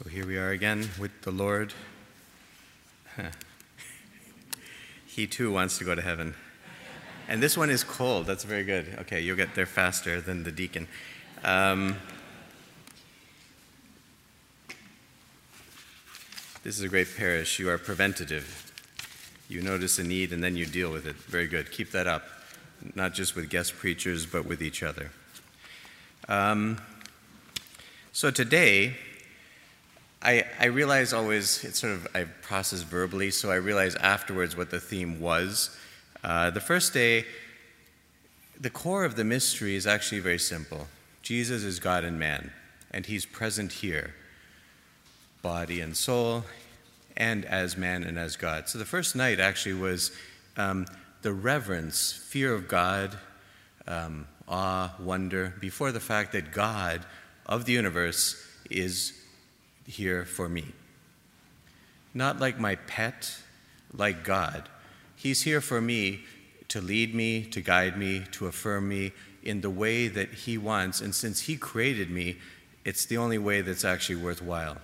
So here we are again with the Lord. he too wants to go to heaven. And this one is cold. That's very good. Okay, you'll get there faster than the deacon. Um, this is a great parish. You are preventative. You notice a need and then you deal with it. Very good. Keep that up, not just with guest preachers, but with each other. Um, so today, I, I realize always, it's sort of, I process verbally, so I realize afterwards what the theme was. Uh, the first day, the core of the mystery is actually very simple Jesus is God and man, and he's present here, body and soul, and as man and as God. So the first night actually was um, the reverence, fear of God, um, awe, wonder, before the fact that God of the universe is here for me. Not like my pet, like God. He's here for me to lead me, to guide me, to affirm me in the way that He wants. And since He created me, it's the only way that's actually worthwhile.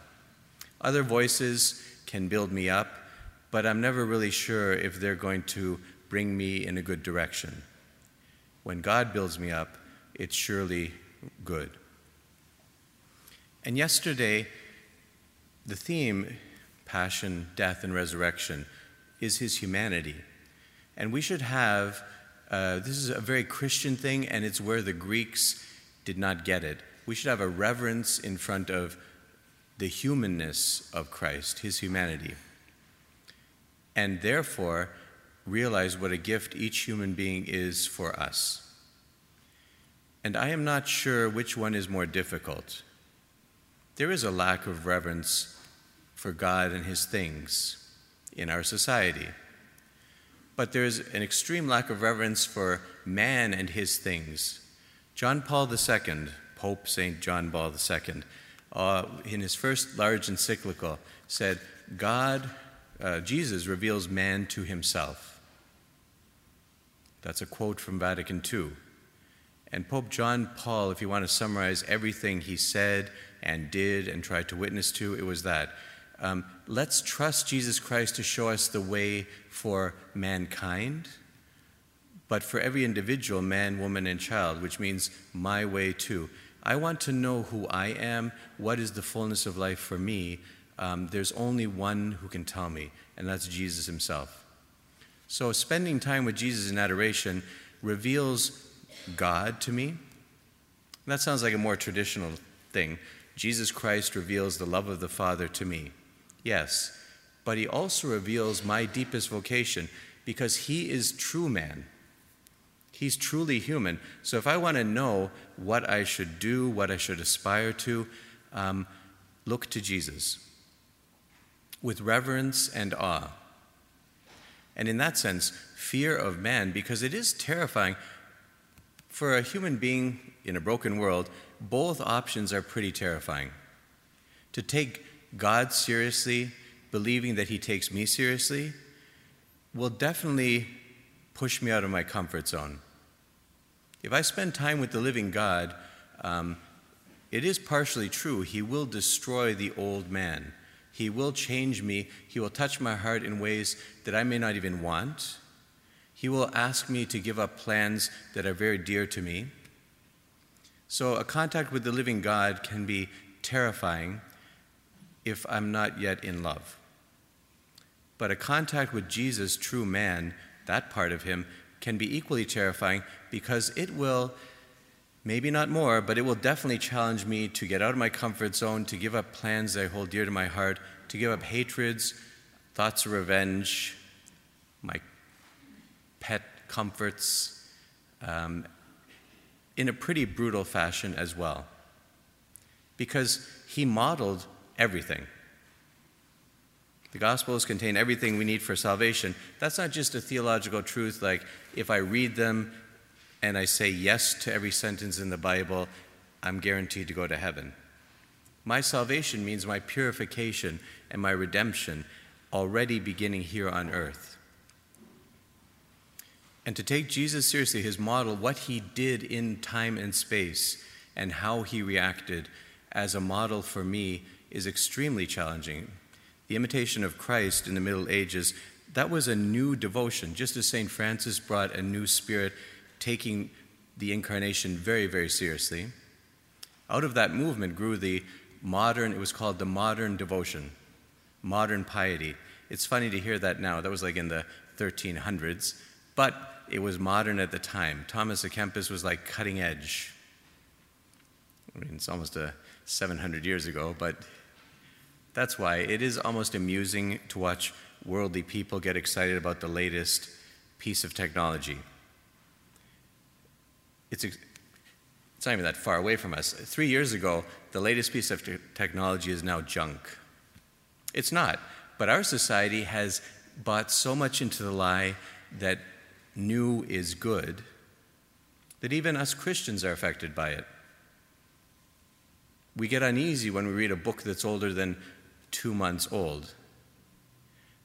Other voices can build me up, but I'm never really sure if they're going to bring me in a good direction. When God builds me up, it's surely good. And yesterday, the theme, passion, death, and resurrection, is his humanity. And we should have, uh, this is a very Christian thing, and it's where the Greeks did not get it. We should have a reverence in front of the humanness of Christ, his humanity. And therefore, realize what a gift each human being is for us. And I am not sure which one is more difficult. There is a lack of reverence for God and His things in our society. But there's an extreme lack of reverence for man and his things. John Paul II, Pope St. John Paul II, uh, in his first large encyclical, said, God, uh, Jesus reveals man to himself. That's a quote from Vatican II. And Pope John Paul, if you want to summarize everything he said and did and tried to witness to, it was that um, let's trust Jesus Christ to show us the way for mankind, but for every individual, man, woman, and child, which means my way too. I want to know who I am, what is the fullness of life for me. Um, there's only one who can tell me, and that's Jesus himself. So, spending time with Jesus in adoration reveals God to me. That sounds like a more traditional thing. Jesus Christ reveals the love of the Father to me. Yes, but he also reveals my deepest vocation because he is true man. He's truly human. So if I want to know what I should do, what I should aspire to, um, look to Jesus with reverence and awe. And in that sense, fear of man, because it is terrifying. For a human being in a broken world, both options are pretty terrifying. To take God seriously, believing that He takes me seriously, will definitely push me out of my comfort zone. If I spend time with the living God, um, it is partially true. He will destroy the old man. He will change me. He will touch my heart in ways that I may not even want. He will ask me to give up plans that are very dear to me. So, a contact with the living God can be terrifying if I'm not yet in love. But a contact with Jesus, true man, that part of him, can be equally terrifying because it will, maybe not more, but it will definitely challenge me to get out of my comfort zone, to give up plans that I hold dear to my heart, to give up hatreds, thoughts of revenge, pet comforts, um, in a pretty brutal fashion as well. Because he modeled everything. The Gospels contain everything we need for salvation. That's not just a theological truth like if I read them and I say yes to every sentence in the Bible, I'm guaranteed to go to heaven. My salvation means my purification and my redemption already beginning here on earth. And to take Jesus seriously, his model, what he did in time and space, and how he reacted as a model for me is extremely challenging. The imitation of Christ in the Middle Ages, that was a new devotion, just as St. Francis brought a new spirit, taking the incarnation very, very seriously. Out of that movement grew the modern, it was called the modern devotion, modern piety. It's funny to hear that now. That was like in the 1300s, but it was modern at the time. Thomas à Kempis was like cutting edge. I mean, it's almost uh, a 700 years ago, but that's why it is almost amusing to watch worldly people get excited about the latest piece of technology. It's, it's not even that far away from us. Three years ago, the latest piece of te- technology is now junk. It's not. But our society has bought so much into the lie that new is good that even us Christians are affected by it. We get uneasy when we read a book that's older than two months old.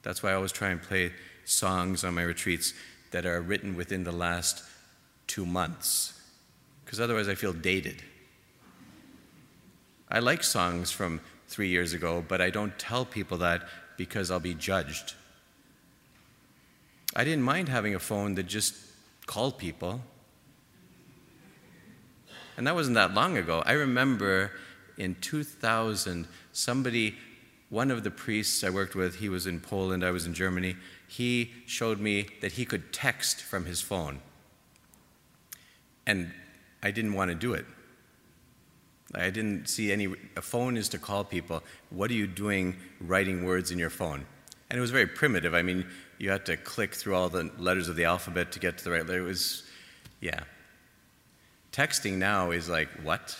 That's why I always try and play songs on my retreats that are written within the last two months, because otherwise I feel dated. I like songs from three years ago, but I don't tell people that because I'll be judged. I didn't mind having a phone that just called people. And that wasn't that long ago. I remember in 2000, somebody, one of the priests I worked with, he was in Poland, I was in Germany, he showed me that he could text from his phone. And I didn't want to do it. I didn't see any. A phone is to call people. What are you doing writing words in your phone? And it was very primitive. I mean, you had to click through all the letters of the alphabet to get to the right letter. It was, yeah. Texting now is like, what?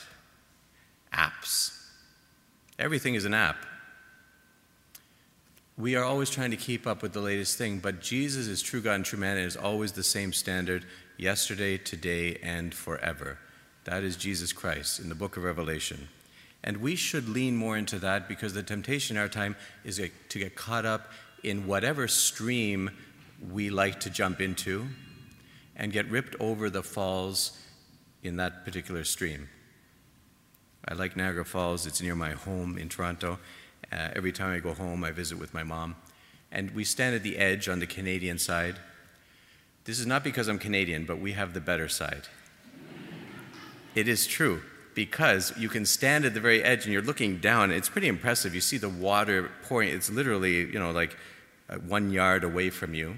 Apps. Everything is an app. We are always trying to keep up with the latest thing, but Jesus is true God and true man and is always the same standard yesterday, today, and forever. That is Jesus Christ in the book of Revelation. And we should lean more into that because the temptation in our time is to get caught up in whatever stream we like to jump into and get ripped over the falls in that particular stream. I like Niagara Falls, it's near my home in Toronto. Uh, every time I go home, I visit with my mom. And we stand at the edge on the Canadian side. This is not because I'm Canadian, but we have the better side. It is true because you can stand at the very edge and you're looking down. It's pretty impressive. You see the water pouring. It's literally, you know, like uh, one yard away from you.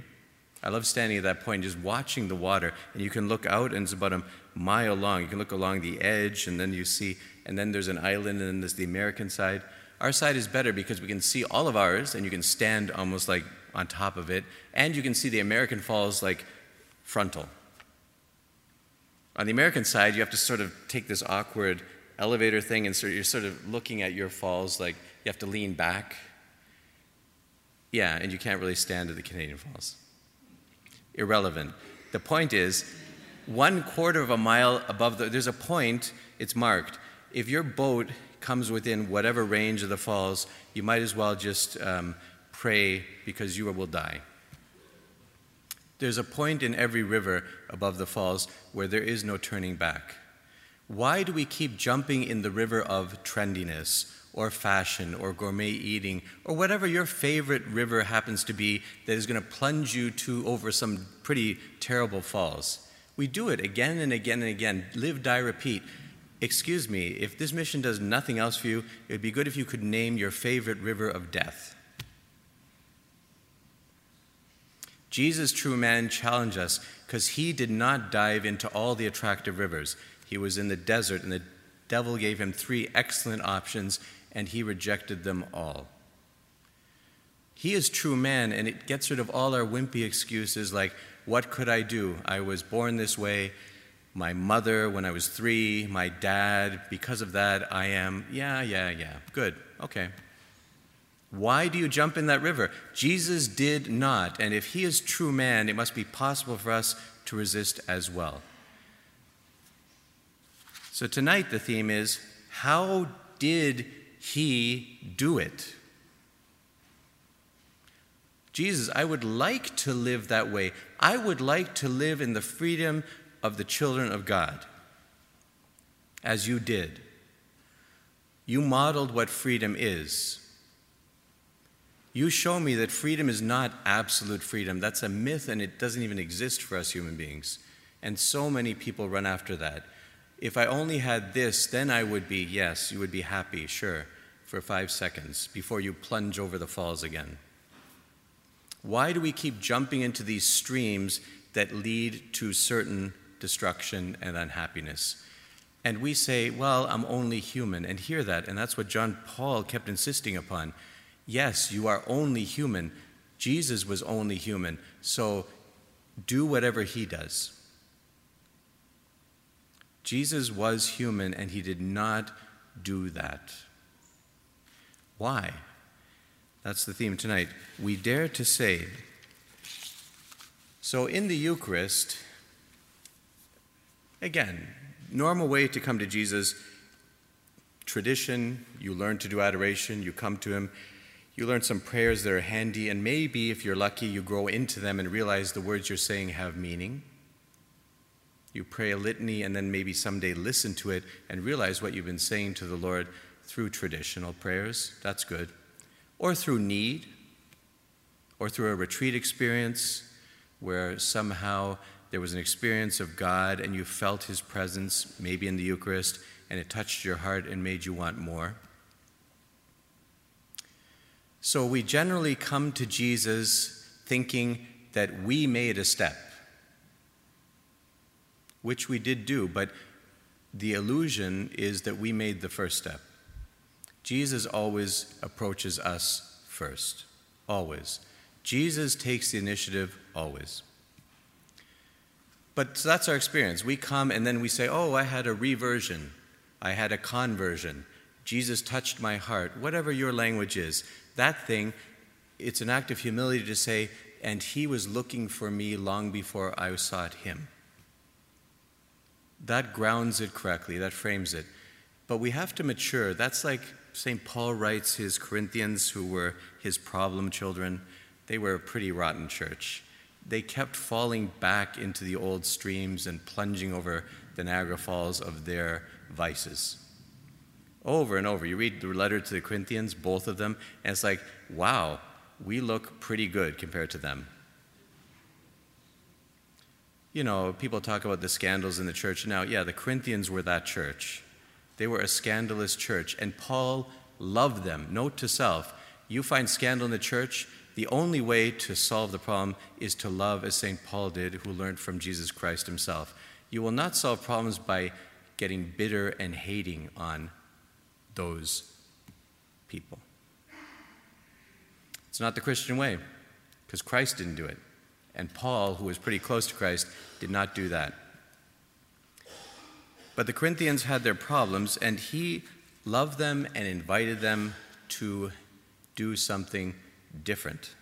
I love standing at that point, just watching the water, and you can look out, and it's about a mile long. You can look along the edge, and then you see, and then there's an island, and then there's the American side. Our side is better because we can see all of ours, and you can stand almost like on top of it, and you can see the American Falls like frontal. On the American side, you have to sort of take this awkward elevator thing and you're sort of looking at your falls like you have to lean back. Yeah, and you can't really stand at the Canadian Falls. Irrelevant. The point is, one quarter of a mile above the, there's a point, it's marked. If your boat comes within whatever range of the falls, you might as well just um, pray because you will die. There's a point in every river above the falls where there is no turning back. Why do we keep jumping in the river of trendiness or fashion or gourmet eating or whatever your favorite river happens to be that is going to plunge you to over some pretty terrible falls? We do it again and again and again. Live, die, repeat. Excuse me, if this mission does nothing else for you, it would be good if you could name your favorite river of death. Jesus, true man, challenged us because he did not dive into all the attractive rivers. He was in the desert, and the devil gave him three excellent options, and he rejected them all. He is true man, and it gets rid of all our wimpy excuses like, What could I do? I was born this way. My mother, when I was three, my dad, because of that, I am. Yeah, yeah, yeah. Good. Okay. Why do you jump in that river? Jesus did not, and if he is true man, it must be possible for us to resist as well. So tonight the theme is how did he do it? Jesus, I would like to live that way. I would like to live in the freedom of the children of God, as you did. You modeled what freedom is. You show me that freedom is not absolute freedom. That's a myth and it doesn't even exist for us human beings. And so many people run after that. If I only had this, then I would be, yes, you would be happy, sure, for five seconds before you plunge over the falls again. Why do we keep jumping into these streams that lead to certain destruction and unhappiness? And we say, well, I'm only human, and hear that. And that's what John Paul kept insisting upon. Yes, you are only human. Jesus was only human. So do whatever he does. Jesus was human, and he did not do that. Why? That's the theme tonight. We dare to say. So, in the Eucharist, again, normal way to come to Jesus tradition, you learn to do adoration, you come to Him, you learn some prayers that are handy, and maybe if you're lucky, you grow into them and realize the words you're saying have meaning. You pray a litany and then maybe someday listen to it and realize what you've been saying to the Lord through traditional prayers. That's good. Or through need, or through a retreat experience where somehow there was an experience of God and you felt His presence, maybe in the Eucharist, and it touched your heart and made you want more. So we generally come to Jesus thinking that we made a step, which we did do, but the illusion is that we made the first step. Jesus always approaches us first, always. Jesus takes the initiative always. But so that's our experience. We come and then we say, Oh, I had a reversion. I had a conversion. Jesus touched my heart. Whatever your language is, that thing, it's an act of humility to say, And he was looking for me long before I sought him. That grounds it correctly, that frames it. But we have to mature. That's like St. Paul writes his Corinthians, who were his problem children. They were a pretty rotten church they kept falling back into the old streams and plunging over the Niagara Falls of their vices. Over and over. You read the letter to the Corinthians, both of them, and it's like, wow, we look pretty good compared to them. You know, people talk about the scandals in the church now. Yeah, the Corinthians were that church. They were a scandalous church, and Paul loved them. Note to self you find scandal in the church, the only way to solve the problem is to love as St. Paul did, who learned from Jesus Christ himself. You will not solve problems by getting bitter and hating on those people. It's not the Christian way, because Christ didn't do it. And Paul, who was pretty close to Christ, did not do that. But the Corinthians had their problems, and he loved them and invited them to do something different.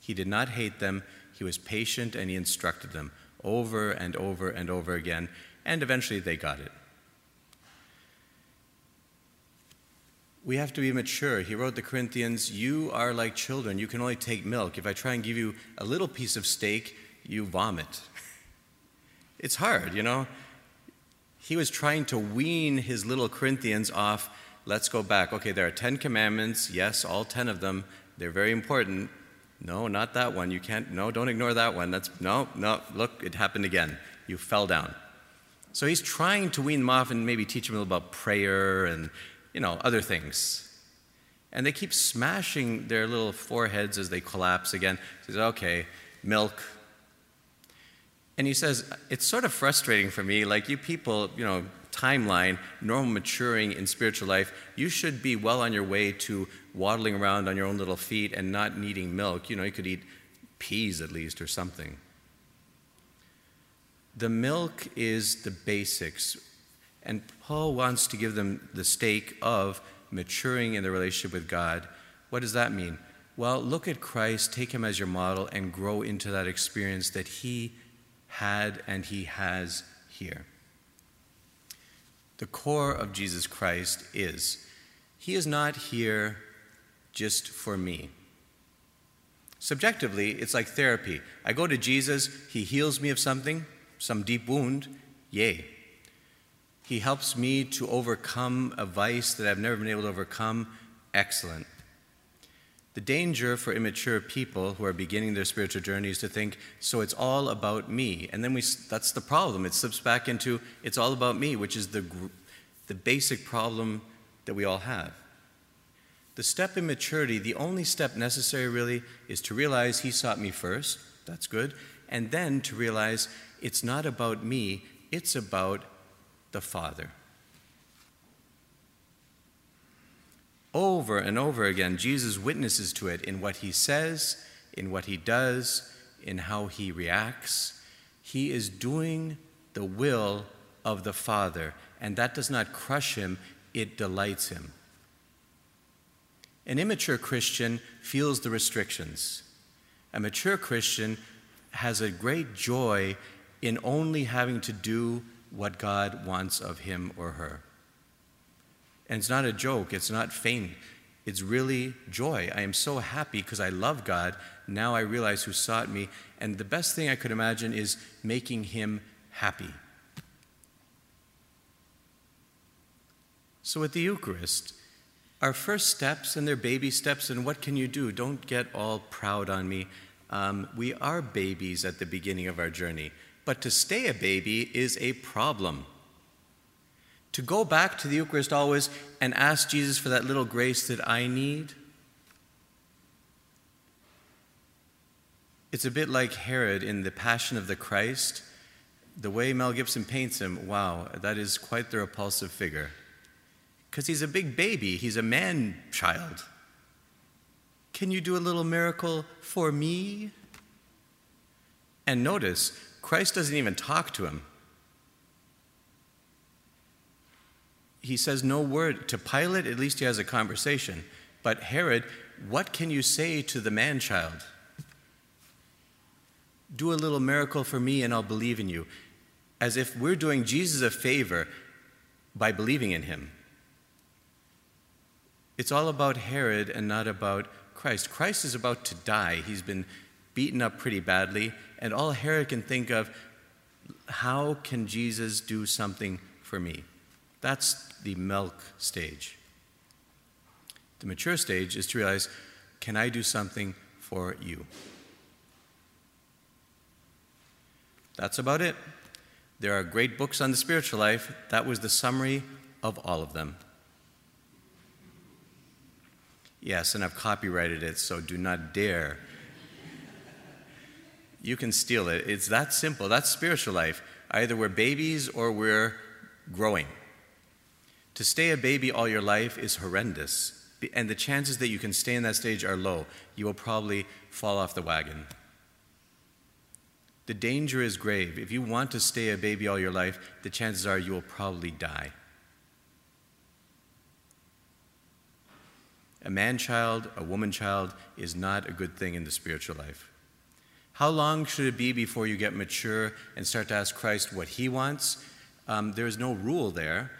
He did not hate them, he was patient and he instructed them over and over and over again, and eventually they got it. We have to be mature. He wrote the Corinthians, You are like children. You can only take milk. If I try and give you a little piece of steak, you vomit. It's hard, you know? He was trying to wean his little Corinthians off. Let's go back. Okay, there are 10 commandments. Yes, all 10 of them. They're very important. No, not that one. You can't, no, don't ignore that one. That's, no, no, look, it happened again. You fell down. So he's trying to wean them off and maybe teach them a little about prayer and, you know, other things. And they keep smashing their little foreheads as they collapse again. He says, okay, milk. And he says, it's sort of frustrating for me. Like, you people, you know, timeline, normal maturing in spiritual life, you should be well on your way to waddling around on your own little feet and not needing milk. You know, you could eat peas at least or something. The milk is the basics. And Paul wants to give them the steak of maturing in their relationship with God. What does that mean? Well, look at Christ, take him as your model, and grow into that experience that he had and he has here. The core of Jesus Christ is He is not here just for me. Subjectively, it's like therapy. I go to Jesus, He heals me of something, some deep wound, yay. He helps me to overcome a vice that I've never been able to overcome. Excellent. The danger for immature people who are beginning their spiritual journey is to think, so it's all about me. And then we, that's the problem. It slips back into, it's all about me, which is the, the basic problem that we all have. The step in maturity, the only step necessary really, is to realize He sought me first. That's good. And then to realize it's not about me, it's about the Father. Over and over again, Jesus witnesses to it in what he says, in what he does, in how he reacts. He is doing the will of the Father, and that does not crush him, it delights him. An immature Christian feels the restrictions. A mature Christian has a great joy in only having to do what God wants of him or her. And it's not a joke, it's not feign. It's really joy. I am so happy because I love God. Now I realize who sought me. And the best thing I could imagine is making him happy. So at the Eucharist, our first steps and they're baby steps, and what can you do? Don't get all proud on me. Um, we are babies at the beginning of our journey, but to stay a baby is a problem. To go back to the Eucharist always and ask Jesus for that little grace that I need, it's a bit like Herod in The Passion of the Christ. The way Mel Gibson paints him, wow, that is quite the repulsive figure because he's a big baby, he's a man child. Can you do a little miracle for me? And notice, Christ doesn't even talk to him. He says no word. To Pilate, at least he has a conversation. But Herod, what can you say to the man child? Do a little miracle for me and I'll believe in you. As if we're doing Jesus a favor by believing in him. It's all about Herod and not about Christ. Christ is about to die. He's been beaten up pretty badly, and all Herod can think of, how can Jesus do something for me? That's the milk stage. The mature stage is to realize, can I do something for you? That's about it. There are great books on the spiritual life. That was the summary of all of them. Yes, and I've copyrighted it, so do not dare. You can steal it. It's that simple. That's spiritual life. Either we're babies or we're growing. To stay a baby all your life is horrendous, and the chances that you can stay in that stage are low. You will probably fall off the wagon. The danger is grave. If you want to stay a baby all your life, the chances are you will probably die. A man child, a woman child is not a good thing in the spiritual life. How long should it be before you get mature and start to ask Christ what He wants? Um, there's no rule there.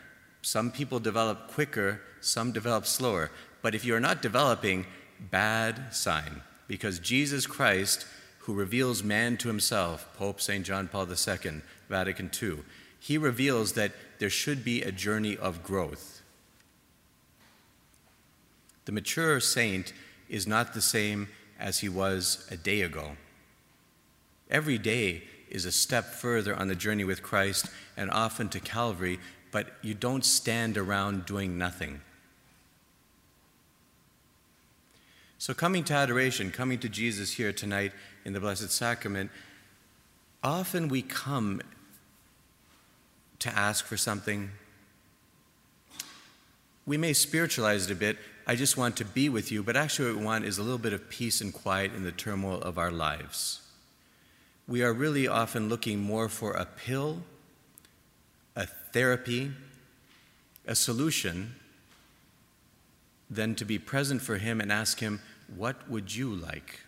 Some people develop quicker, some develop slower. But if you're not developing, bad sign. Because Jesus Christ, who reveals man to himself, Pope St. John Paul II, Vatican II, he reveals that there should be a journey of growth. The mature saint is not the same as he was a day ago. Every day is a step further on the journey with Christ and often to Calvary, but you don't stand around doing nothing. So, coming to adoration, coming to Jesus here tonight in the Blessed Sacrament, often we come to ask for something. We may spiritualize it a bit I just want to be with you, but actually, what we want is a little bit of peace and quiet in the turmoil of our lives. We are really often looking more for a pill, a therapy, a solution, than to be present for Him and ask Him, What would you like?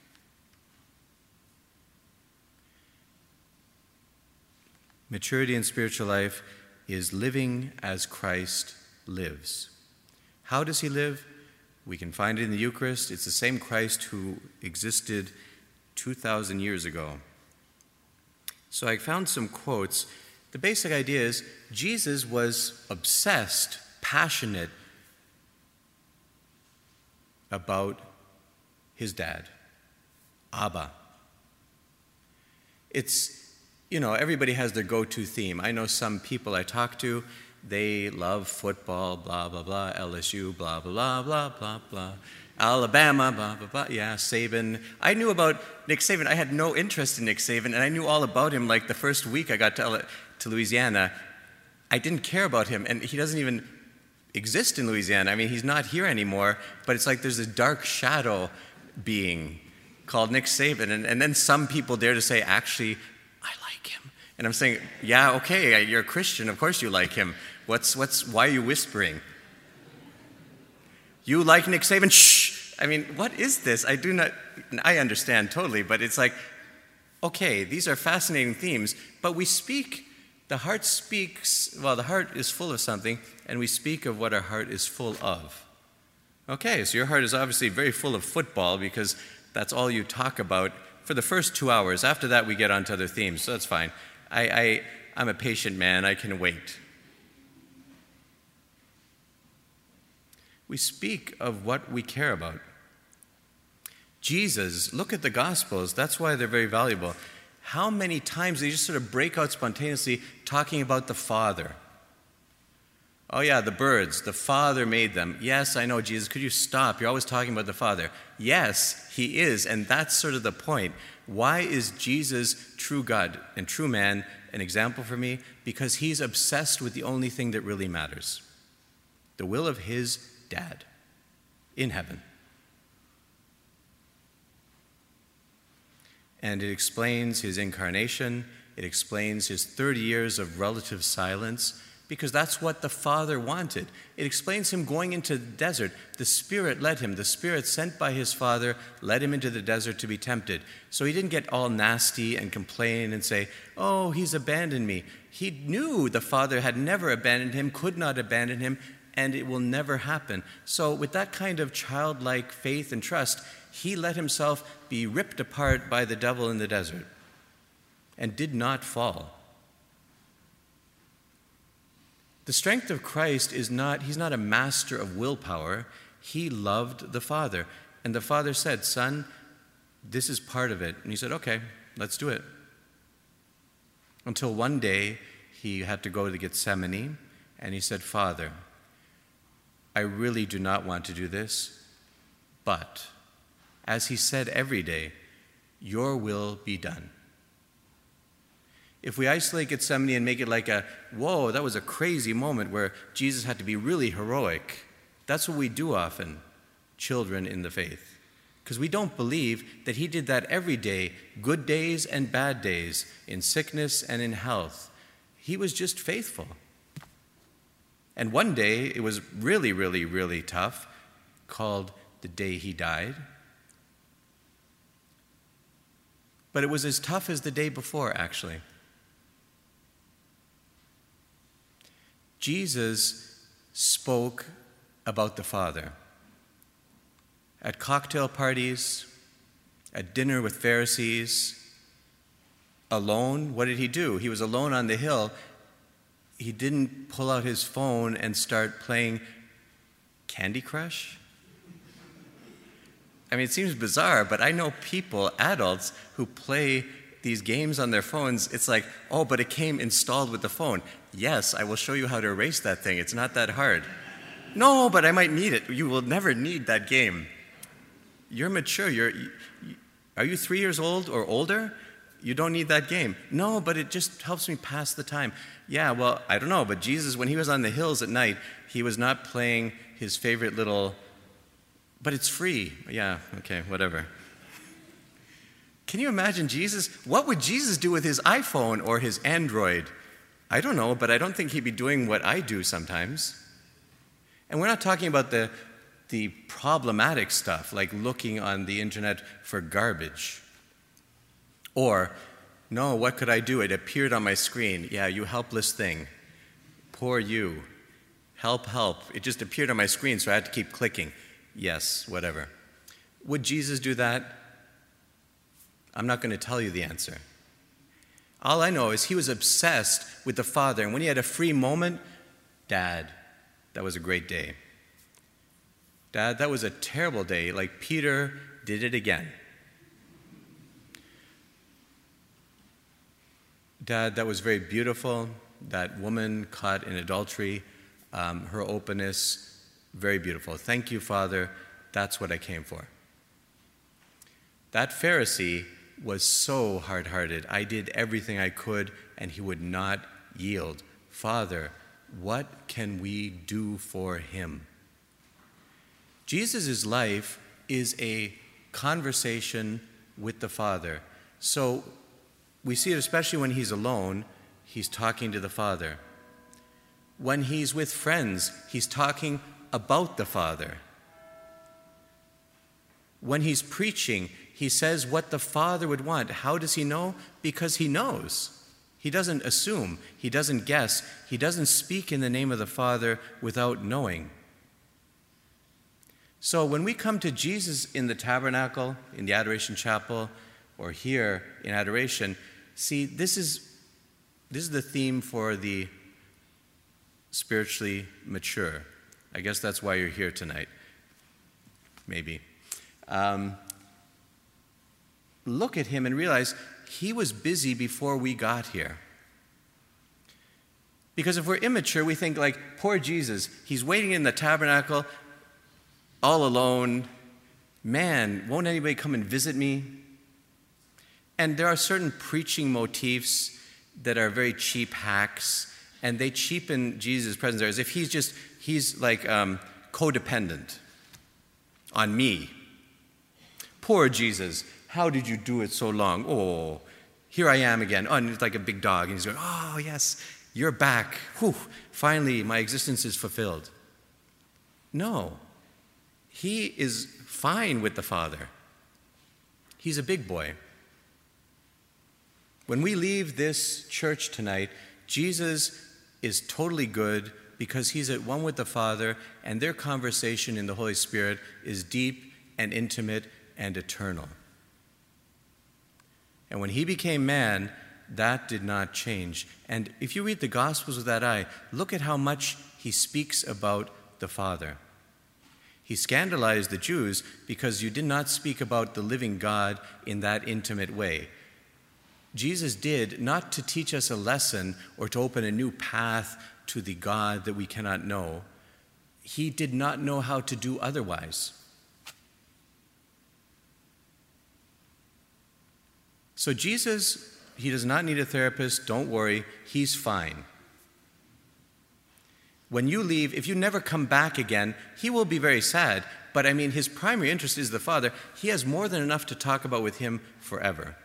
Maturity in spiritual life is living as Christ lives. How does He live? We can find it in the Eucharist. It's the same Christ who existed 2,000 years ago. So I found some quotes The basic idea is Jesus was obsessed, passionate about his dad, Abba. It's, you know, everybody has their go to theme. I know some people I talk to, they love football, blah, blah, blah, LSU, blah, blah, blah, blah, blah, blah. Alabama, blah, blah, blah. Yeah, Saban. I knew about Nick Saban. I had no interest in Nick Saban, and I knew all about him like the first week I got to, to Louisiana. I didn't care about him, and he doesn't even exist in Louisiana. I mean, he's not here anymore, but it's like there's a dark shadow being called Nick Saban. And, and then some people dare to say, actually, I like him. And I'm saying, yeah, okay, you're a Christian. Of course you like him. What's, what's, why are you whispering? You like Nick Saban? Shh! I mean, what is this? I do not, I understand totally, but it's like, okay, these are fascinating themes, but we speak, the heart speaks, well, the heart is full of something, and we speak of what our heart is full of. Okay, so your heart is obviously very full of football because that's all you talk about for the first two hours. After that, we get on to other themes, so that's fine. I, I, I'm a patient man, I can wait. we speak of what we care about. Jesus, look at the Gospels, that's why they're very valuable. How many times they just sort of break out spontaneously talking about the Father? Oh, yeah, the birds. The Father made them. Yes, I know, Jesus. Could you stop? You're always talking about the Father. Yes, He is. And that's sort of the point. Why is Jesus, true God and true man, an example for me? Because He's obsessed with the only thing that really matters the will of His dad in heaven. And it explains his incarnation, it explains his 30 years of relative silence, because that's what the Father wanted. It explains him going into the desert. The Spirit led him. The Spirit sent by his Father led him into the desert to be tempted. So he didn't get all nasty and complain and say, Oh, he's abandoned me. He knew the Father had never abandoned him, could not abandon him, and it will never happen. So, with that kind of childlike faith and trust, he let himself be ripped apart by the devil in the desert and did not fall. The strength of Christ is not, he's not a master of willpower. He loved the Father. And the Father said, Son, this is part of it. And he said, Okay, let's do it. Until one day he had to go to Gethsemane and he said, Father, I really do not want to do this, but as he said every day, your will be done. If we isolate Gethsemane and make it like a, whoa, that was a crazy moment where Jesus had to be really heroic, that's what we do often, children in the faith. Because we don't believe that he did that every day, good days and bad days, in sickness and in health. He was just faithful. And one day, it was really, really, really tough, called the day he died. But it was as tough as the day before, actually. Jesus spoke about the Father. At cocktail parties, at dinner with Pharisees, alone, what did he do? He was alone on the hill he didn't pull out his phone and start playing Candy Crush? I mean, it seems bizarre, but I know people, adults, who play these games on their phones. It's like, oh, but it came installed with the phone. Yes, I will show you how to erase that thing. It's not that hard. No, but I might need it. You will never need that game. You're mature. You're, are you three years old or older? You don't need that game. No, but it just helps me pass the time. Yeah, well, I don't know, but Jesus, when he was on the hills at night, he was not playing his favorite little, but it's free. Yeah, okay, whatever. Can you imagine Jesus? What would Jesus do with his iPhone or his Android? I don't know, but I don't think he'd be doing what I do sometimes. And we're not talking about the, the problematic stuff, like looking on the internet for garbage. Or, no, what could I do? It appeared on my screen. Yeah, you helpless thing. Poor you. Help, help. It just appeared on my screen, so I had to keep clicking. Yes, whatever. Would Jesus do that? I'm not going to tell you the answer. All I know is he was obsessed with the Father. And when he had a free moment, Dad, that was a great day. Dad, that was a terrible day. Like Peter did it again. Dad, that was very beautiful. That woman caught in adultery, um, her openness, very beautiful. Thank you, Father. That's what I came for. That Pharisee was so hard hearted. I did everything I could, and he would not yield. Father, what can we do for him? Jesus' life is a conversation with the Father. So we see it especially when he's alone, he's talking to the Father. When he's with friends, he's talking about the Father. When he's preaching, he says what the Father would want. How does he know? Because he knows. He doesn't assume, he doesn't guess, he doesn't speak in the name of the Father without knowing. So when we come to Jesus in the tabernacle, in the adoration chapel, or here in adoration, see, this is, this is the theme for the spiritually mature. I guess that's why you're here tonight. Maybe. Um, look at him and realize he was busy before we got here. Because if we're immature, we think, like, poor Jesus, he's waiting in the tabernacle all alone. Man, won't anybody come and visit me? And there are certain preaching motifs that are very cheap hacks, and they cheapen Jesus' presence there as if he's just, he's like um, codependent on me. Poor Jesus, how did you do it so long? Oh, here I am again. Oh, and it's like a big dog. And he's going, Oh, yes, you're back. Whew, finally, my existence is fulfilled. No, he is fine with the Father. He's a big boy. When we leave this church tonight, Jesus is totally good because he's at one with the Father, and their conversation in the Holy Spirit is deep and intimate and eternal. And when he became man, that did not change. And if you read the Gospels with that eye, look at how much he speaks about the Father. He scandalized the Jews because you did not speak about the living God in that intimate way. Jesus did not to teach us a lesson or to open a new path to the God that we cannot know. He did not know how to do otherwise. So, Jesus, he does not need a therapist. Don't worry, he's fine. When you leave, if you never come back again, he will be very sad. But I mean, his primary interest is the Father. He has more than enough to talk about with him forever.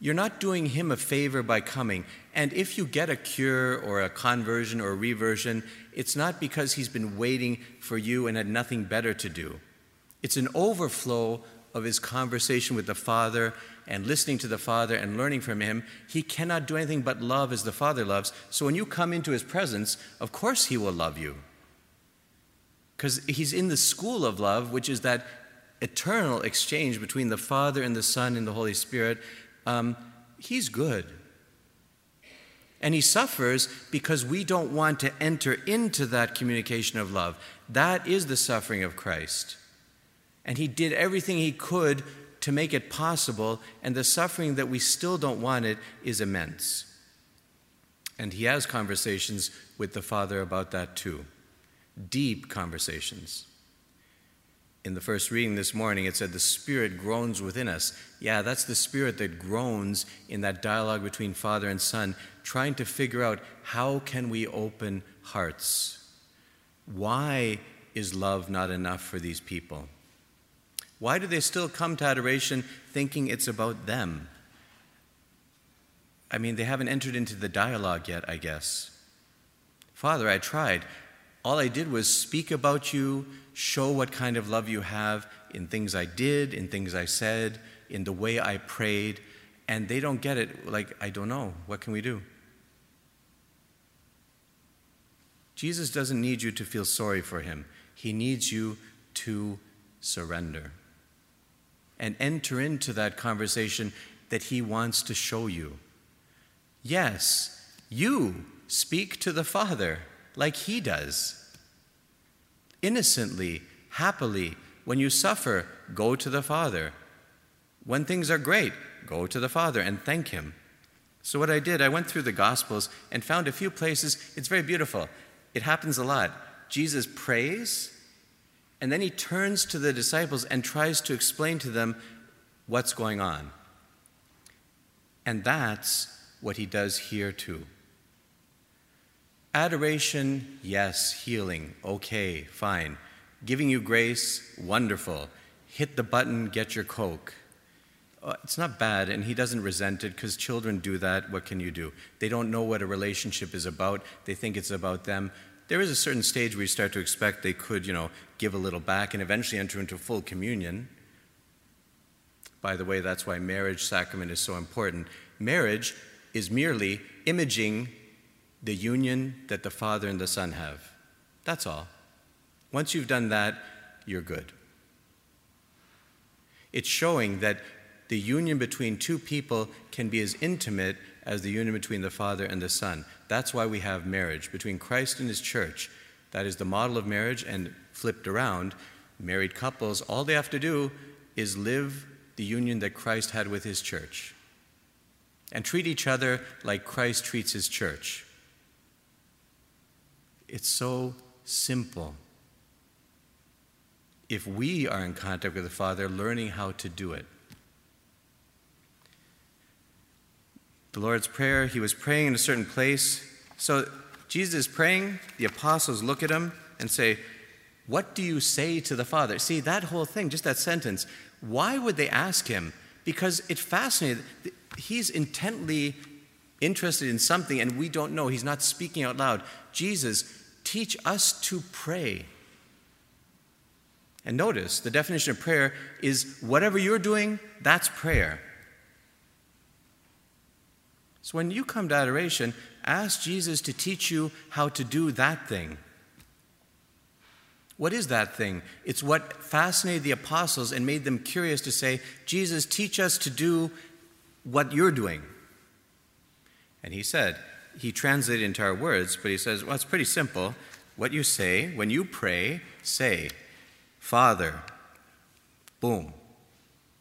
You're not doing him a favor by coming. And if you get a cure or a conversion or a reversion, it's not because he's been waiting for you and had nothing better to do. It's an overflow of his conversation with the Father and listening to the Father and learning from him, he cannot do anything but love as the Father loves. So when you come into his presence, of course he will love you. Because he's in the school of love, which is that eternal exchange between the Father and the Son and the Holy Spirit. Um, he's good. And he suffers because we don't want to enter into that communication of love. That is the suffering of Christ. And he did everything he could to make it possible, and the suffering that we still don't want it is immense. And he has conversations with the Father about that too. Deep conversations. In the first reading this morning, it said, The Spirit groans within us. Yeah, that's the Spirit that groans in that dialogue between Father and Son, trying to figure out how can we open hearts? Why is love not enough for these people? Why do they still come to adoration thinking it's about them? I mean, they haven't entered into the dialogue yet, I guess. Father, I tried. All I did was speak about you, show what kind of love you have in things I did, in things I said, in the way I prayed, and they don't get it. Like, I don't know. What can we do? Jesus doesn't need you to feel sorry for him, he needs you to surrender and enter into that conversation that He wants to show you. Yes, you speak to the Father like He does. Innocently, happily, when you suffer, go to the Father. When things are great, go to the Father and thank Him. So, what I did, I went through the Gospels and found a few places. It's very beautiful. It happens a lot. Jesus prays, and then he turns to the disciples and tries to explain to them what's going on. And that's what he does here too. Adoration, yes. Healing, okay, fine. Giving you grace, wonderful. Hit the button, get your Coke. Uh, it's not bad, and he doesn't resent it because children do that. What can you do? They don't know what a relationship is about, they think it's about them. There is a certain stage where you start to expect they could, you know, give a little back and eventually enter into full communion. By the way, that's why marriage sacrament is so important. Marriage is merely imaging the union that the Father and the Son have. That's all. Once you've done that, you're good. It's showing that the union between two people can be as intimate as the union between the Father and the Son. That's why we have marriage between Christ and His church. That is the model of marriage, and flipped around, married couples, all they have to do is live the union that Christ had with His church and treat each other like Christ treats His church. It's so simple. If we are in contact with the Father, learning how to do it. the Lord's Prayer. He was praying in a certain place. So Jesus is praying. The apostles look at him and say, What do you say to the Father? See, that whole thing, just that sentence, why would they ask him? Because it fascinated. He's intently interested in something and we don't know. He's not speaking out loud. Jesus, teach us to pray. And notice the definition of prayer is whatever you're doing, that's prayer. So when you come to adoration, ask Jesus to teach you how to do that thing. What is that thing? It's what fascinated the apostles and made them curious to say, Jesus, teach us to do what you're doing. And he said, he translated into our words, but he says, well, it's pretty simple. What you say, when you pray, say, Father. Boom.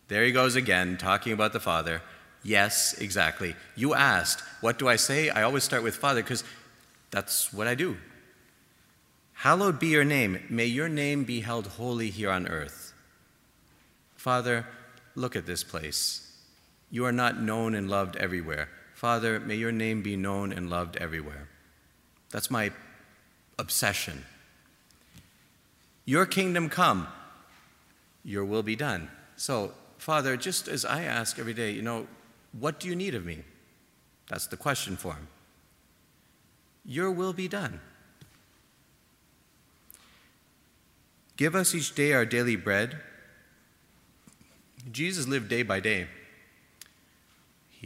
There he goes again, talking about the Father. Yes, exactly. You asked, what do I say? I always start with Father because that's what I do. Hallowed be your name. May your name be held holy here on earth. Father, look at this place. You are not known and loved everywhere. Father, may your name be known and loved everywhere. That's my obsession. Your kingdom come, your will be done. So, Father, just as I ask every day, you know, what do you need of me? That's the question for him. Your will be done. Give us each day our daily bread. Jesus lived day by day.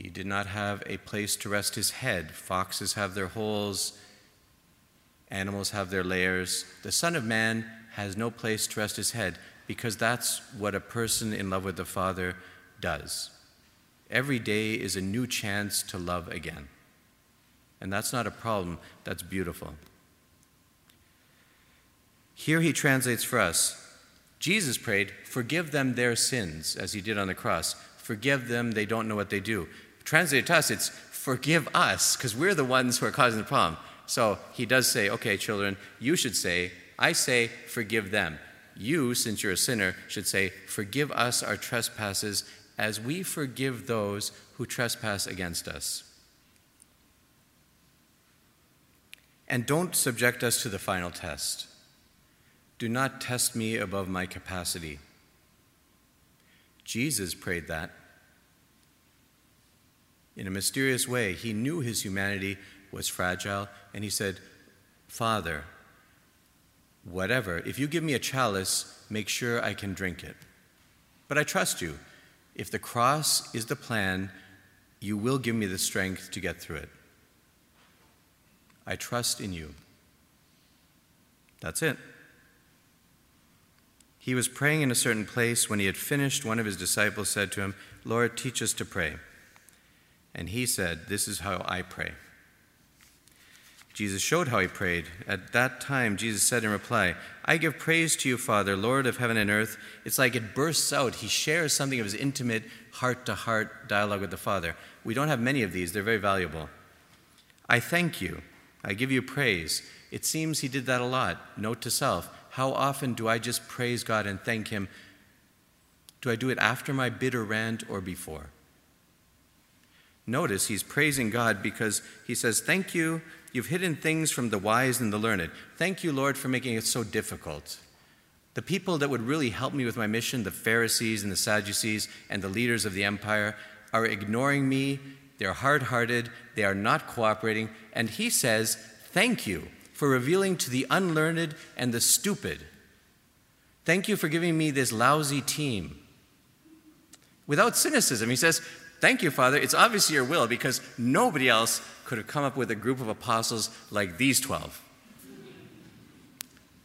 He did not have a place to rest his head. Foxes have their holes, animals have their lairs. The Son of Man has no place to rest his head because that's what a person in love with the Father does. Every day is a new chance to love again. And that's not a problem, that's beautiful. Here he translates for us Jesus prayed, Forgive them their sins, as he did on the cross. Forgive them, they don't know what they do. Translated to us, it's forgive us, because we're the ones who are causing the problem. So he does say, Okay, children, you should say, I say, forgive them. You, since you're a sinner, should say, Forgive us our trespasses as we forgive those who trespass against us. And don't subject us to the final test. Do not test me above my capacity. Jesus prayed that. In a mysterious way, he knew his humanity was fragile, and he said, Father, whatever, if you give me a chalice, make sure I can drink it. But I trust you. If the cross is the plan, you will give me the strength to get through it. I trust in you. That's it. He was praying in a certain place. When he had finished, one of his disciples said to him, Lord, teach us to pray. And he said, This is how I pray. Jesus showed how he prayed. At that time, Jesus said in reply, I give praise to you, Father, Lord of heaven and earth. It's like it bursts out. He shares something of his intimate, heart to heart dialogue with the Father. We don't have many of these, they're very valuable. I thank you. I give you praise. It seems he did that a lot. Note to self how often do I just praise God and thank him? Do I do it after my bitter rant or before? Notice he's praising God because he says, Thank you You've hidden things from the wise and the learned. Thank you, Lord, for making it so difficult. The people that would really help me with my mission, the Pharisees and the Sadducees and the leaders of the empire, are ignoring me. They're hard hearted. They are not cooperating. And he says, Thank you for revealing to the unlearned and the stupid. Thank you for giving me this lousy team. Without cynicism, he says, Thank you, Father. It's obviously your will because nobody else could have come up with a group of apostles like these 12.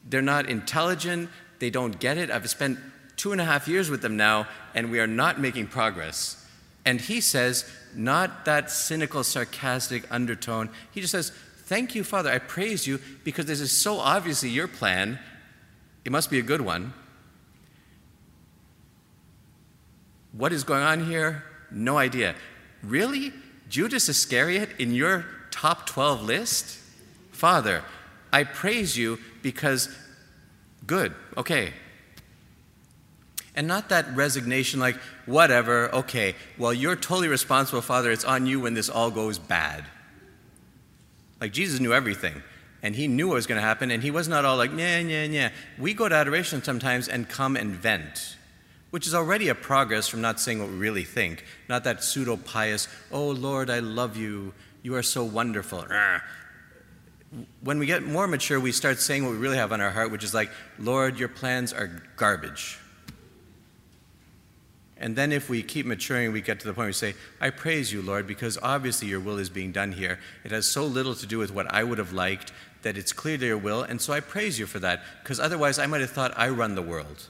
They're not intelligent, they don't get it. I've spent two and a half years with them now, and we are not making progress. And he says, not that cynical, sarcastic undertone. He just says, Thank you, Father. I praise you because this is so obviously your plan. It must be a good one. What is going on here? No idea. Really? Judas Iscariot in your top 12 list? Father, I praise you because good, okay. And not that resignation, like, whatever, okay, well, you're totally responsible, Father, it's on you when this all goes bad. Like, Jesus knew everything, and he knew what was going to happen, and he was not all like, yeah, yeah, yeah. We go to adoration sometimes and come and vent which is already a progress from not saying what we really think, not that pseudo pious, oh Lord, I love you, you are so wonderful. When we get more mature, we start saying what we really have on our heart, which is like, Lord, your plans are garbage. And then if we keep maturing, we get to the point where we say, I praise you, Lord, because obviously your will is being done here. It has so little to do with what I would have liked that it's clear to your will, and so I praise you for that, because otherwise I might have thought I run the world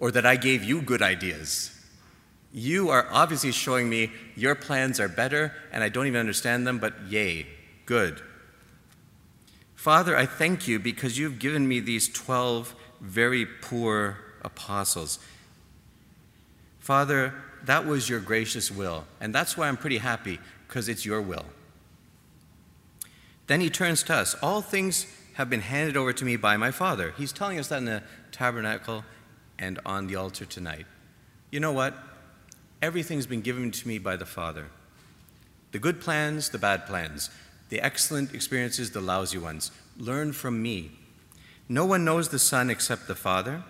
or that I gave you good ideas. You are obviously showing me your plans are better and I don't even understand them, but yay, good. Father, I thank you because you've given me these 12 very poor apostles. Father, that was your gracious will, and that's why I'm pretty happy, because it's your will. Then he turns to us. All things have been handed over to me by my Father. He's telling us that in the tabernacle and on the altar tonight. You know what? Everything's been given to me by the Father. The good plans, the bad plans, the excellent experiences, the lousy ones. Learn from me. No one knows the Son except the Father.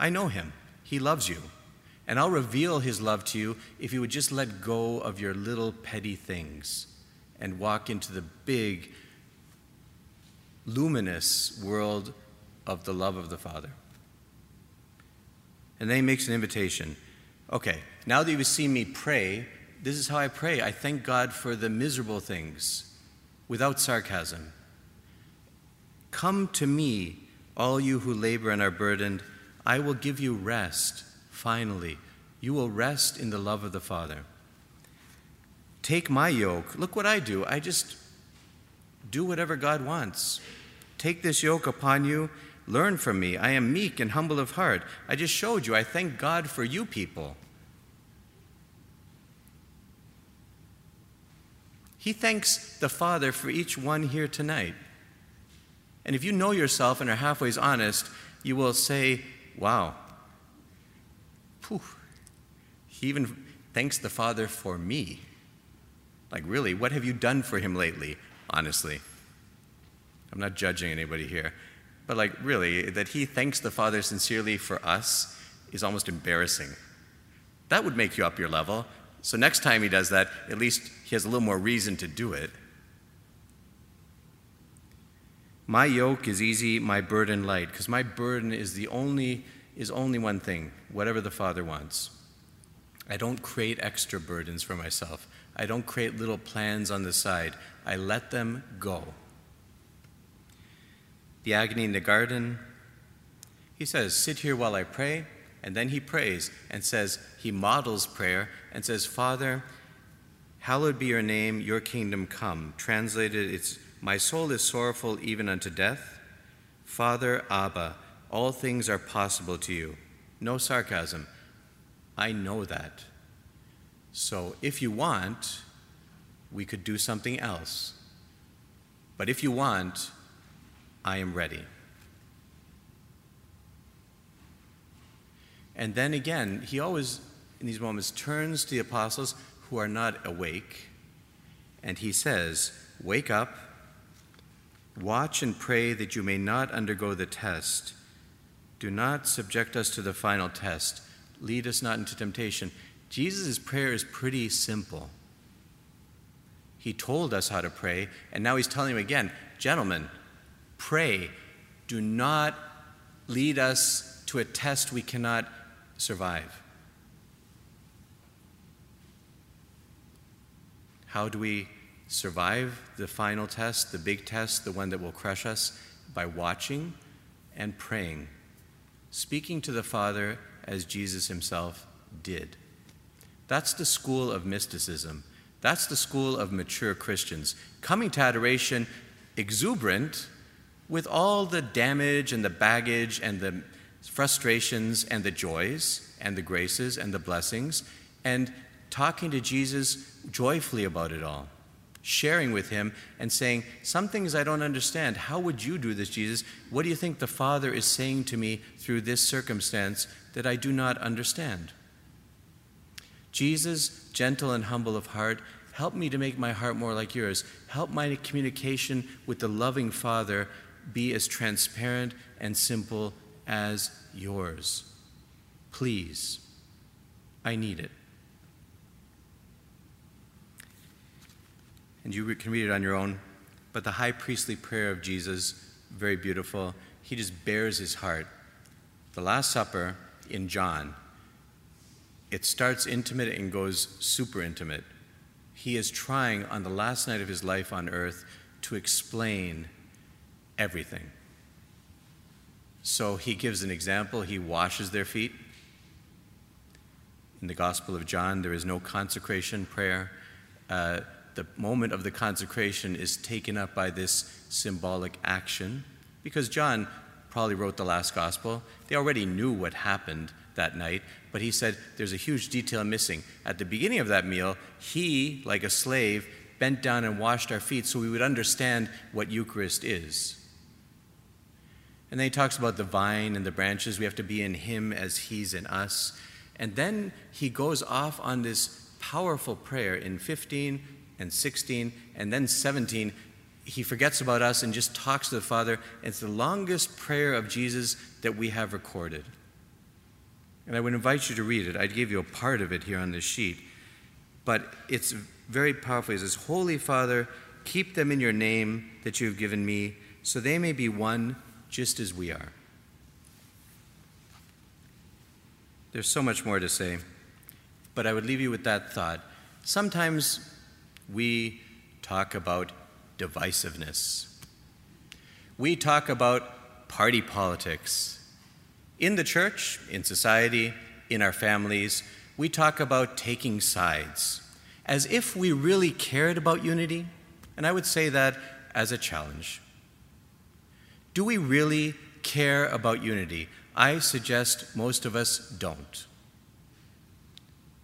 I know him. He loves you. And I'll reveal his love to you if you would just let go of your little petty things and walk into the big, luminous world of the love of the Father. And then he makes an invitation. Okay, now that you've seen me pray, this is how I pray. I thank God for the miserable things without sarcasm. Come to me, all you who labor and are burdened. I will give you rest, finally. You will rest in the love of the Father. Take my yoke. Look what I do. I just do whatever God wants. Take this yoke upon you Learn from me. I am meek and humble of heart. I just showed you. I thank God for you people. He thanks the Father for each one here tonight. And if you know yourself and are halfway honest, you will say, Wow, Whew. he even thanks the Father for me. Like, really, what have you done for him lately? Honestly, I'm not judging anybody here. But, like, really, that he thanks the Father sincerely for us is almost embarrassing. That would make you up your level. So, next time he does that, at least he has a little more reason to do it. My yoke is easy, my burden light, because my burden is the only is only one thing, whatever the Father wants. I don't create extra burdens for myself. I don't create little plans on the side. I let them go the agony in the garden. He says, Sit here while I pray. And then he prays and says, He models prayer and says, Father, Hallowed be your name, your kingdom come. Translated, it's My soul is sorrowful even unto death. Father, Abba, all things are possible to you. No sarcasm. I know that. So if you want, we could do something else. But if you want, I am ready. And then again, he always, in these moments, turns to the apostles who are not awake, and he says, Wake up, watch and pray that you may not undergo the test. Do not subject us to the final test. Lead us not into temptation. Jesus' prayer is pretty simple. He told us how to pray, and now he's telling him again, gentlemen, pray. Do not lead us to a test we cannot survive. How do we survive the final test, the big test, the one that will crush us? By watching and praying, speaking to the Father as Jesus himself did. That's the school of mysticism. That's the school of mature Christians. Coming to adoration exuberant with all the damage and the baggage and the frustrations and the joys and the graces and the blessings, and talking to Jesus joyfully about it all, sharing with him and saying, Some things I don't understand. How would you do this, Jesus? What do you think the Father is saying to me through this circumstance that I do not understand? Jesus, gentle and humble of heart, help me to make my heart more like yours. Help my communication with the loving Father be as transparent and simple as yours. Please, I need it. And you can read it on your own. But the high priestly prayer of Jesus, very beautiful. He just bares his heart. The Last Supper in John, it starts intimate and goes super intimate. He is trying on the last night of his life on earth to explain everything. So he gives an example. He washes their feet. In the Gospel of John, there is no consecration prayer. Uh, the moment of the consecration is taken up by this symbolic action because John probably wrote the last gospel. They already knew what happened that night, but he said there's a huge detail missing. At the beginning of that meal, he, like a slave, bent down and washed our feet so we would understand what Eucharist is. And then he talks about the vine and the branches. We have to be in him as he's in us. And then he goes off on this powerful prayer in 15 and 16 and then 17. He forgets about us and just talks to the Father. It's the longest prayer of Jesus that we have recorded. And I would invite you to read it. I gave you a part of it here on this sheet. But it's very powerful. It says, Holy Father, keep them in your name that you have given me, so they may be one just as we are. There's so much more to say, but I would leave you with that thought. Sometimes we talk about divisiveness. We talk about party politics. In the church, in society, in our families, we talk about taking sides as if we really cared about unity, and I would say that as a challenge. Do we really care about unity? I suggest most of us don't.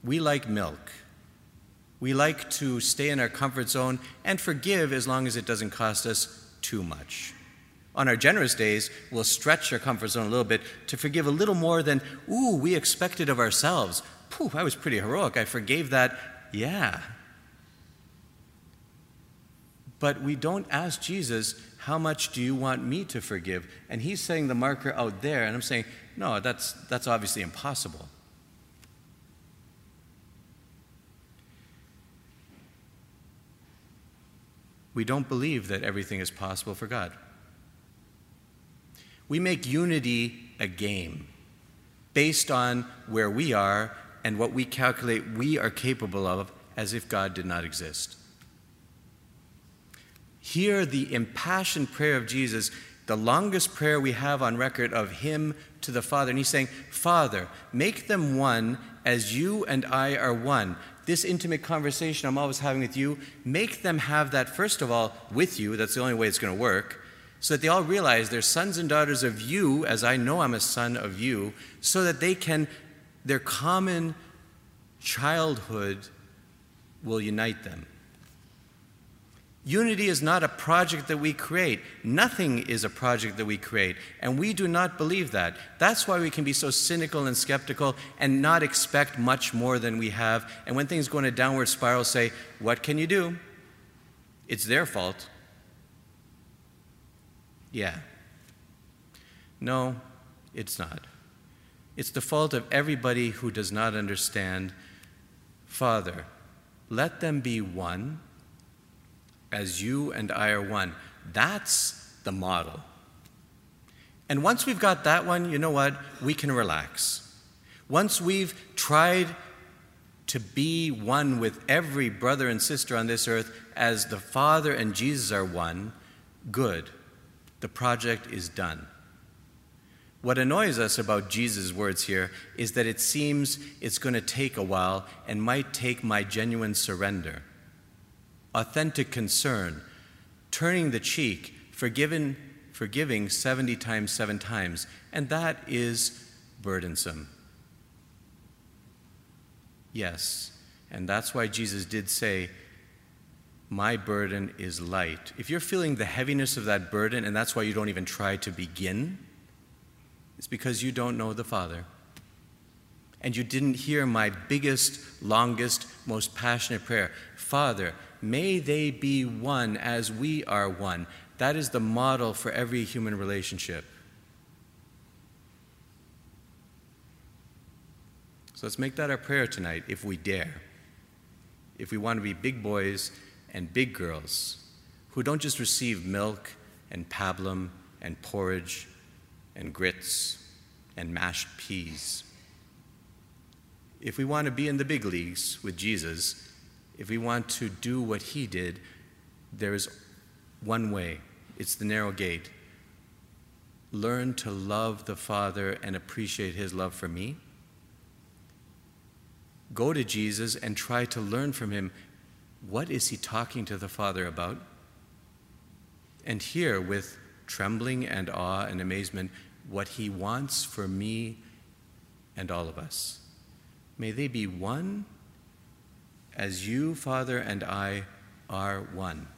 We like milk. We like to stay in our comfort zone and forgive as long as it doesn't cost us too much. On our generous days, we'll stretch our comfort zone a little bit to forgive a little more than, ooh, we expected of ourselves. Pooh, I was pretty heroic. I forgave that. Yeah. But we don't ask Jesus, how much do you want me to forgive? And he's saying the marker out there, and I'm saying, no, that's, that's obviously impossible. we don't believe that everything is possible for God. We make unity a game based on where we are and what we calculate we are capable of as if God did not exist. Hear the impassioned prayer of Jesus, the longest prayer we have on record of Him to the Father. And He's saying, Father, make them one as you and I are one. this intimate conversation I'm always having with you, make them have that, first of all, with you. That's the only way it's going to work. So that they all realize they're sons and daughters of you, as I know I'm a son of you, so that they can, their common childhood will unite them. Unity is not a project that we create. Nothing is a project that we create. And we do not believe that. That's why we can be so cynical and skeptical and not expect much more than we have. And when things go in a downward spiral, say, What can you do? It's their fault. Yeah. No, it's not. It's the fault of everybody who does not understand. Father, let them be one as you and I are one. That's the model. And once we've got that one, you know what? We can relax. Once we've tried to be one with every brother and sister on this earth as the Father and Jesus are one, good. The project is done. What annoys us about Jesus' words here is that it seems it's going to take a while and might take my genuine surrender authentic concern, turning the cheek, forgiven, forgiving 70 times, seven times, and that is burdensome. Yes, and that's why Jesus did say, My burden is light. If you're feeling the heaviness of that burden, and that's why you don't even try to begin, it's because you don't know the Father. And you didn't hear my biggest, longest, most passionate prayer Father, May they be one as we are one. That is the model for every human relationship. So let's make that our prayer tonight if we dare. If we want to be big boys and big girls who don't just receive milk and pablum and porridge and grits and mashed peas. If we want to be in the big leagues with Jesus, if we want to do what he did, there is one way it's the narrow gate. Learn to love the Father and appreciate his love for me. Go to Jesus and try to learn from him what is he talking to the Father about? And hear with trembling and awe and amazement what he wants for me and all of us. May they be one as you, Father, and I are one.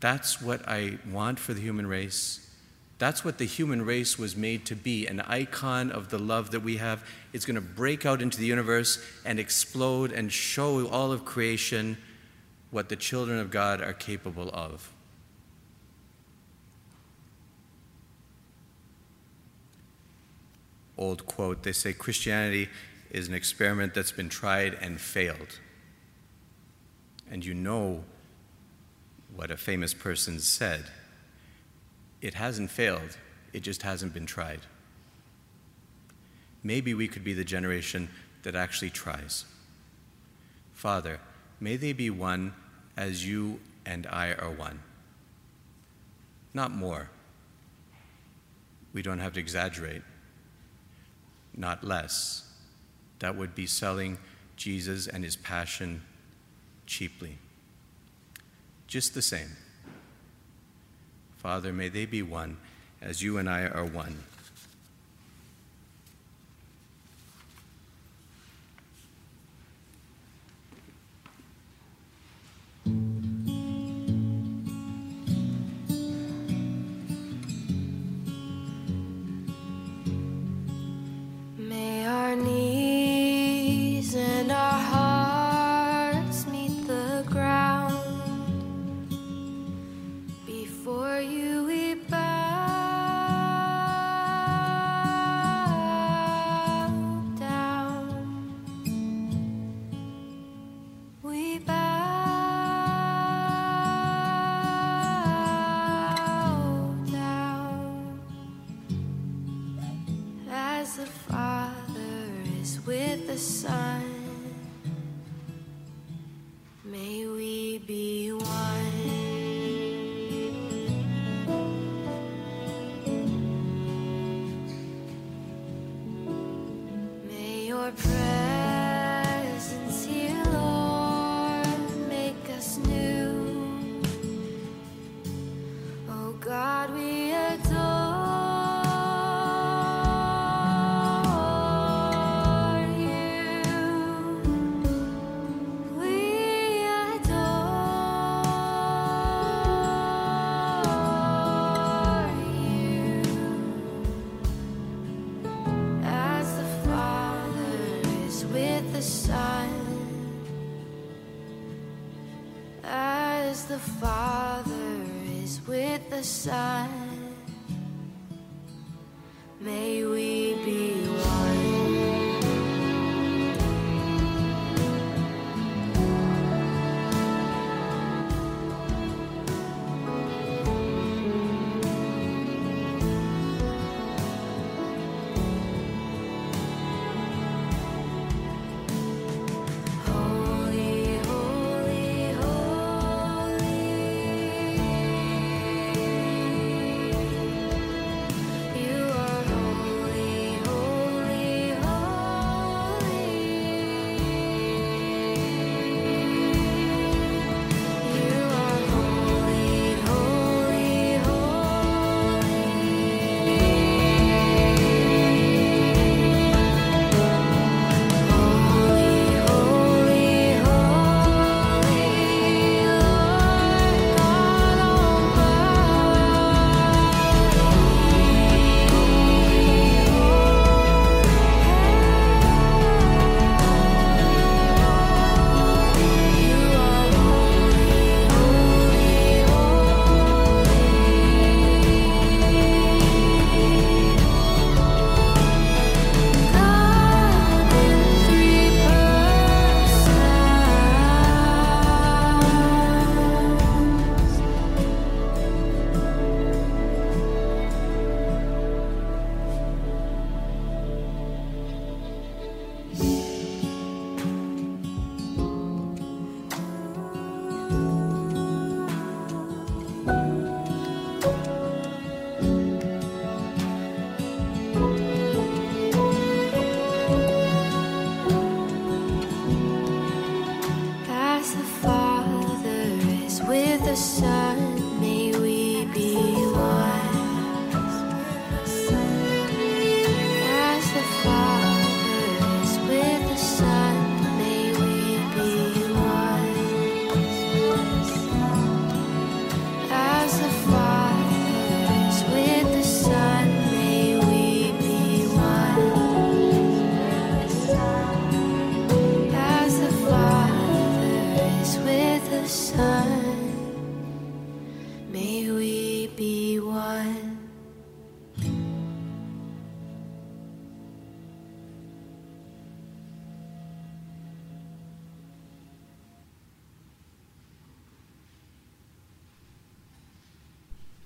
That's what I want for the human race. That's what the human race was made to be an icon of the love that we have. It's going to break out into the universe and explode and show all of creation what the children of God are capable of. Old quote they say Christianity is an experiment that's been tried and failed. And you know what a famous person said it hasn't failed, it just hasn't been tried. Maybe we could be the generation that actually tries. Father, may they be one as you and I are one. Not more. We don't have to exaggerate. Not less that would be selling Jesus and his passion cheaply. Just the same. Father, may they be one as you and I are one.